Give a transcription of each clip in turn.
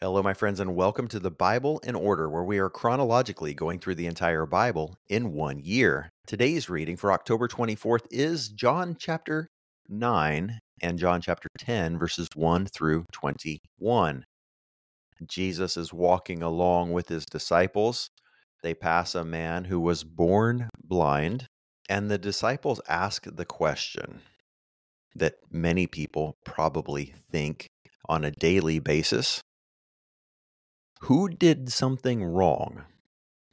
Hello, my friends, and welcome to the Bible in Order, where we are chronologically going through the entire Bible in one year. Today's reading for October 24th is John chapter 9 and John chapter 10, verses 1 through 21. Jesus is walking along with his disciples. They pass a man who was born blind, and the disciples ask the question that many people probably think on a daily basis who did something wrong?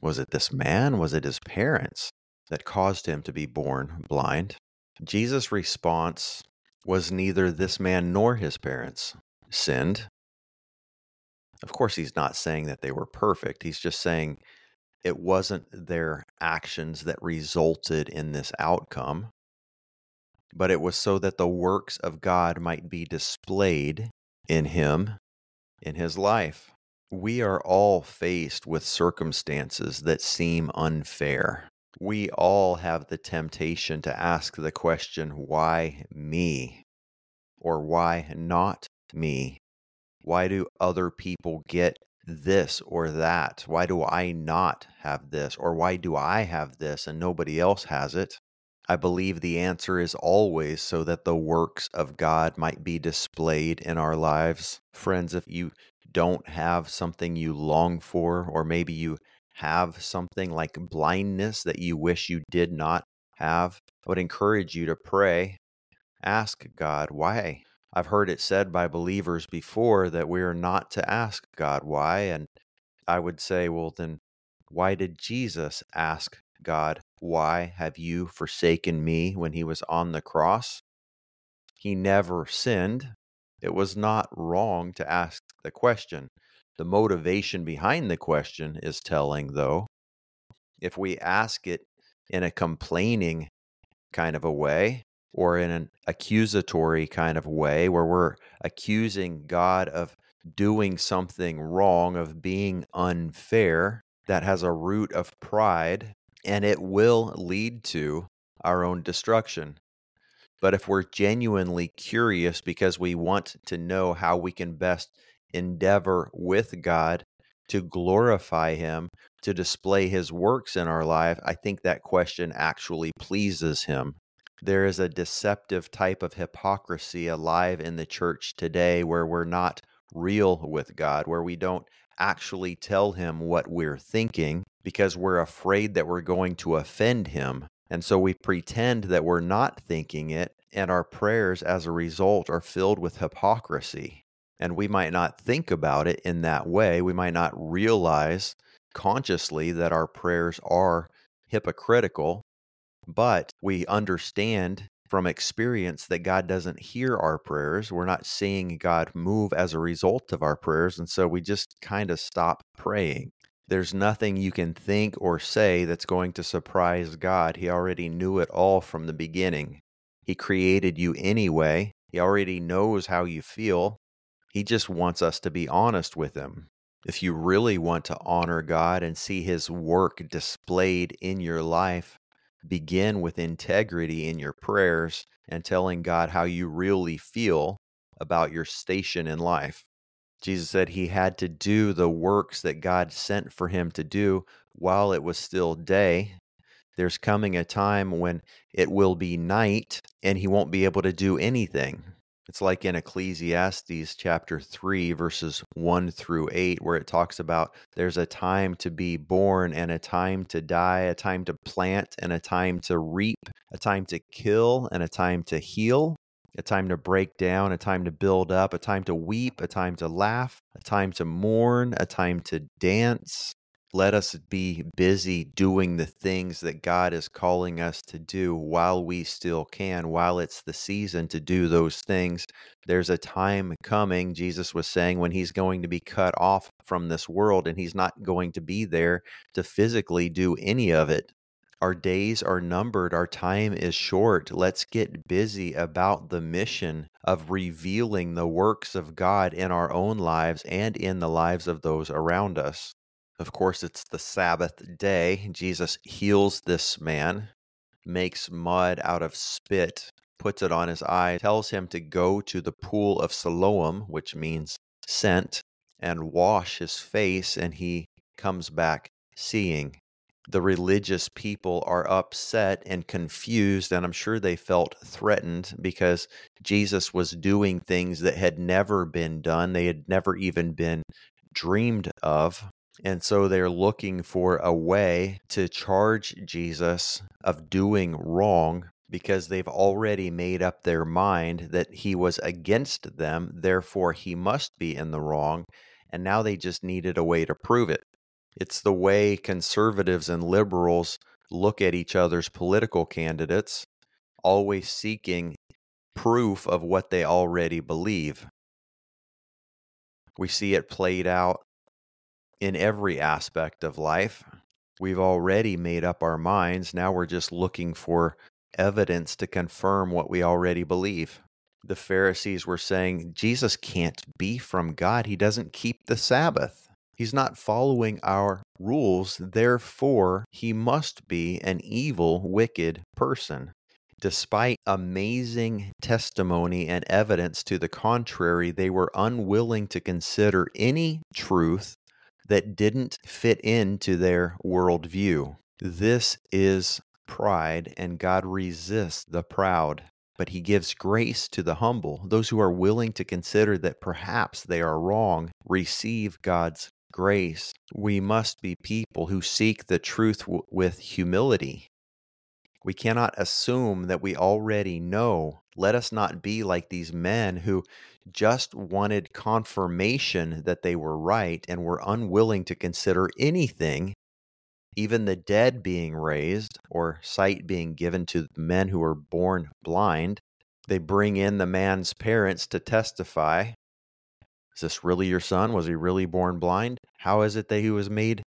Was it this man? Was it his parents that caused him to be born blind? Jesus' response was neither this man nor his parents sinned. Of course, he's not saying that they were perfect. He's just saying it wasn't their actions that resulted in this outcome, but it was so that the works of God might be displayed in him, in his life. We are all faced with circumstances that seem unfair. We all have the temptation to ask the question, why me? Or why not me? Why do other people get this or that? Why do I not have this? Or why do I have this and nobody else has it? I believe the answer is always so that the works of God might be displayed in our lives. Friends, if you don't have something you long for, or maybe you have something like blindness that you wish you did not have, I would encourage you to pray. Ask God why. I've heard it said by believers before that we are not to ask God why. And I would say, well, then why did Jesus ask God, Why have you forsaken me when he was on the cross? He never sinned, it was not wrong to ask the question. The motivation behind the question is telling, though. If we ask it in a complaining kind of a way, or in an accusatory kind of way, where we're accusing God of doing something wrong, of being unfair, that has a root of pride, and it will lead to our own destruction. But if we're genuinely curious because we want to know how we can best endeavor with God to glorify Him, to display His works in our life, I think that question actually pleases Him. There is a deceptive type of hypocrisy alive in the church today where we're not real with God, where we don't actually tell Him what we're thinking because we're afraid that we're going to offend Him. And so we pretend that we're not thinking it, and our prayers as a result are filled with hypocrisy. And we might not think about it in that way. We might not realize consciously that our prayers are hypocritical, but we understand from experience that God doesn't hear our prayers. We're not seeing God move as a result of our prayers. And so we just kind of stop praying. There's nothing you can think or say that's going to surprise God. He already knew it all from the beginning. He created you anyway. He already knows how you feel. He just wants us to be honest with Him. If you really want to honor God and see His work displayed in your life, begin with integrity in your prayers and telling God how you really feel about your station in life. Jesus said he had to do the works that God sent for him to do while it was still day. There's coming a time when it will be night and he won't be able to do anything. It's like in Ecclesiastes chapter 3, verses 1 through 8, where it talks about there's a time to be born and a time to die, a time to plant and a time to reap, a time to kill and a time to heal a time to break down, a time to build up, a time to weep, a time to laugh, a time to mourn, a time to dance. Let us be busy doing the things that God is calling us to do while we still can, while it's the season to do those things. There's a time coming, Jesus was saying, when he's going to be cut off from this world and he's not going to be there to physically do any of it. Our days are numbered, our time is short. Let's get busy about the mission of revealing the works of God in our own lives and in the lives of those around us. Of course, it's the Sabbath day. Jesus heals this man, makes mud out of spit, puts it on his eye, tells him to go to the pool of Siloam, which means sent, and wash his face, and he comes back seeing. The religious people are upset and confused, and I'm sure they felt threatened because Jesus was doing things that had never been done. They had never even been dreamed of. And so they're looking for a way to charge Jesus of doing wrong because they've already made up their mind that he was against them, therefore he must be in the wrong. And now they just needed a way to prove it. It's the way conservatives and liberals look at each other's political candidates, always seeking proof of what they already believe. We see it played out in every aspect of life. We've already made up our minds. Now we're just looking for evidence to confirm what we already believe. The Pharisees were saying, Jesus can't be from God. He doesn't keep the Sabbath. He's not following our rules. Therefore, he must be an evil, wicked person. Despite amazing testimony and evidence to the contrary, they were unwilling to consider any truth that didn't fit into their worldview. This is pride, and God resists the proud. But he gives grace to the humble. Those who are willing to consider that perhaps they are wrong receive God's grace. We must be people who seek the truth w- with humility. We cannot assume that we already know. Let us not be like these men who just wanted confirmation that they were right and were unwilling to consider anything, even the dead being raised or sight being given to men who were born blind. They bring in the man's parents to testify. Is this really your son? Was he really born blind? How is it that he was made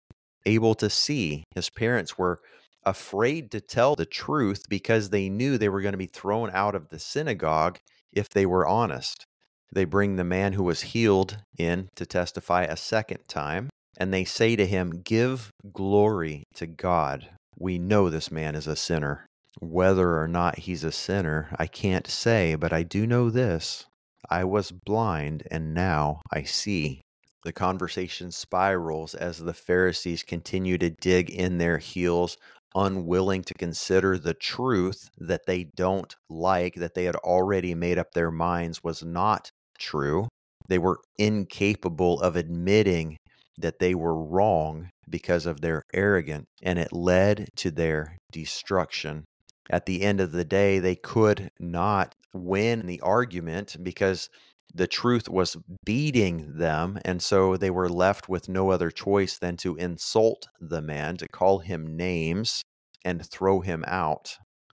able to see? His parents were afraid to tell the truth because they knew they were going to be thrown out of the synagogue if they were honest. They bring the man who was healed in to testify a second time, and they say to him, Give glory to God. We know this man is a sinner. Whether or not he's a sinner, I can't say, but I do know this I was blind, and now I see. The conversation spirals as the Pharisees continue to dig in their heels, unwilling to consider the truth that they don't like, that they had already made up their minds was not true. They were incapable of admitting that they were wrong because of their arrogance, and it led to their destruction. At the end of the day, they could not win the argument because the truth was beating them, and so they were left with no other choice than to insult the man, to call him names, and throw him out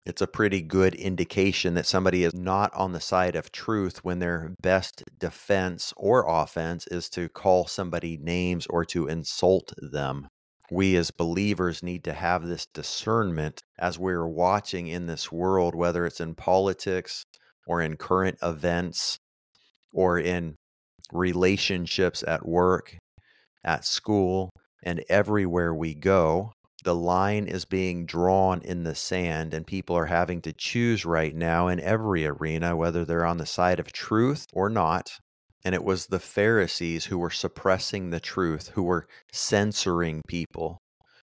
it's a pretty good indication that somebody is not on the side of truth when their best defense or offense is to call somebody names or to insult them. We as believers need to have this discernment as we're watching in this world, whether it's in politics or in current events or in relationships at work, at school, and everywhere we go the line is being drawn in the sand, and people are having to choose right now in every arena whether they're on the side of truth or not. And it was the Pharisees who were suppressing the truth, who were censoring people,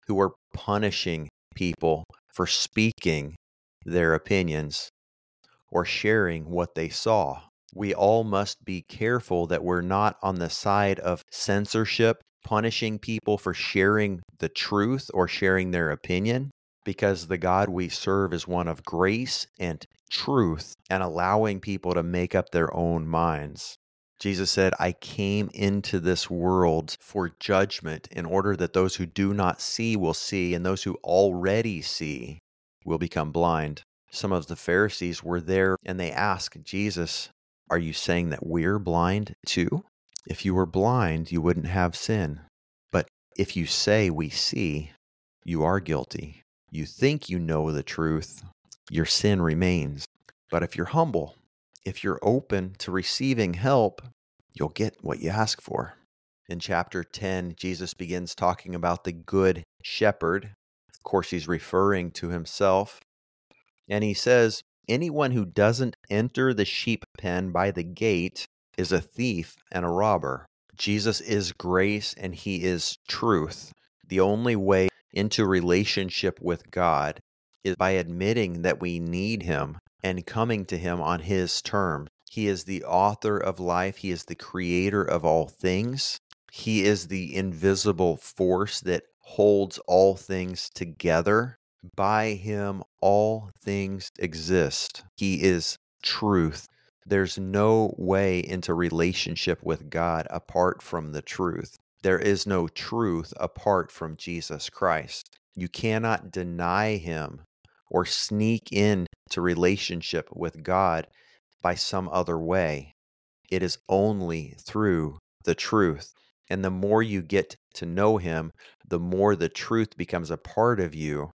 who were punishing people for speaking their opinions or sharing what they saw. We all must be careful that we're not on the side of censorship punishing people for sharing the truth or sharing their opinion because the God we serve is one of grace and truth and allowing people to make up their own minds. Jesus said, I came into this world for judgment in order that those who do not see will see, and those who already see will become blind. Some of the Pharisees were there and they asked Jesus, Are you saying that we're blind too? If you were blind, you wouldn't have sin. But if you say we see, you are guilty. You think you know the truth, your sin remains. But if you're humble, if you're open to receiving help, you'll get what you ask for. In chapter 10, Jesus begins talking about the good shepherd. Of course, he's referring to himself. And he says, Anyone who doesn't enter the sheep pen by the gate is a thief and a robber. Jesus is grace and he is truth. The only way into relationship with God is by admitting that we need him and coming to him on his terms. He is the author of life, he is the creator of all things. He is the invisible force that holds all things together. By him, all things exist. He is truth. There's no way into relationship with God apart from the truth. There is no truth apart from Jesus Christ. You cannot deny him or sneak in to relationship with God by some other way. It is only through the truth. And the more you get to know him, the more the truth becomes a part of you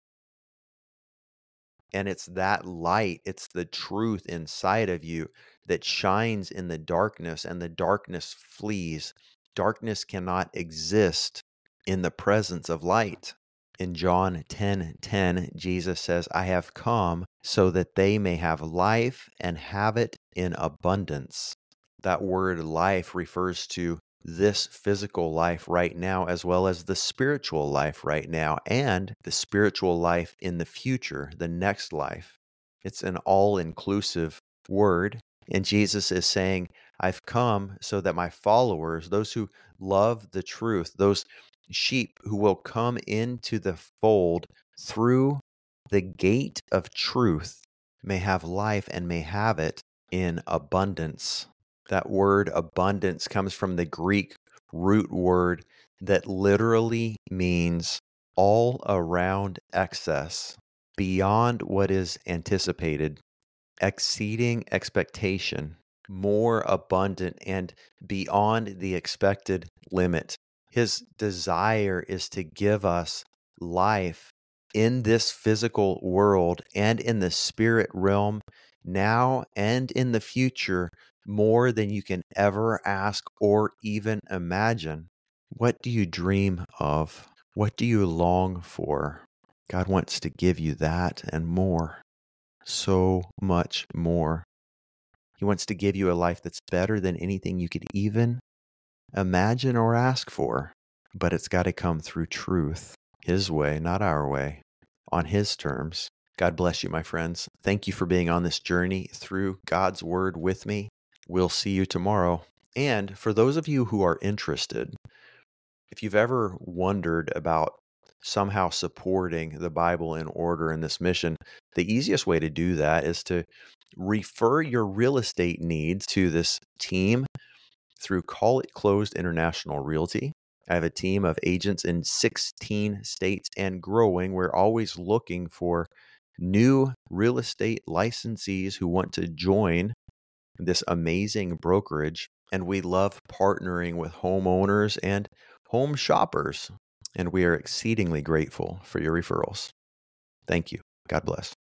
and it's that light, it's the truth inside of you that shines in the darkness, and the darkness flees. Darkness cannot exist in the presence of light. In John 10 10, Jesus says, I have come so that they may have life and have it in abundance. That word life refers to this physical life right now, as well as the spiritual life right now, and the spiritual life in the future, the next life. It's an all inclusive word. And Jesus is saying, I've come so that my followers, those who love the truth, those sheep who will come into the fold through the gate of truth, may have life and may have it in abundance. That word abundance comes from the Greek root word that literally means all around excess, beyond what is anticipated, exceeding expectation, more abundant, and beyond the expected limit. His desire is to give us life in this physical world and in the spirit realm now and in the future more than you can ever ask or even imagine. What do you dream of? What do you long for? God wants to give you that and more. So much more. He wants to give you a life that's better than anything you could even imagine or ask for. But it's got to come through truth, His way, not our way, on His terms. God bless you, my friends. Thank you for being on this journey through God's Word with me. We'll see you tomorrow. And for those of you who are interested, if you've ever wondered about somehow supporting the Bible in order in this mission, the easiest way to do that is to refer your real estate needs to this team through Call It Closed International Realty. I have a team of agents in 16 states and growing. We're always looking for new real estate licensees who want to join this amazing brokerage. And we love partnering with homeowners and home shoppers. And we are exceedingly grateful for your referrals. Thank you. God bless.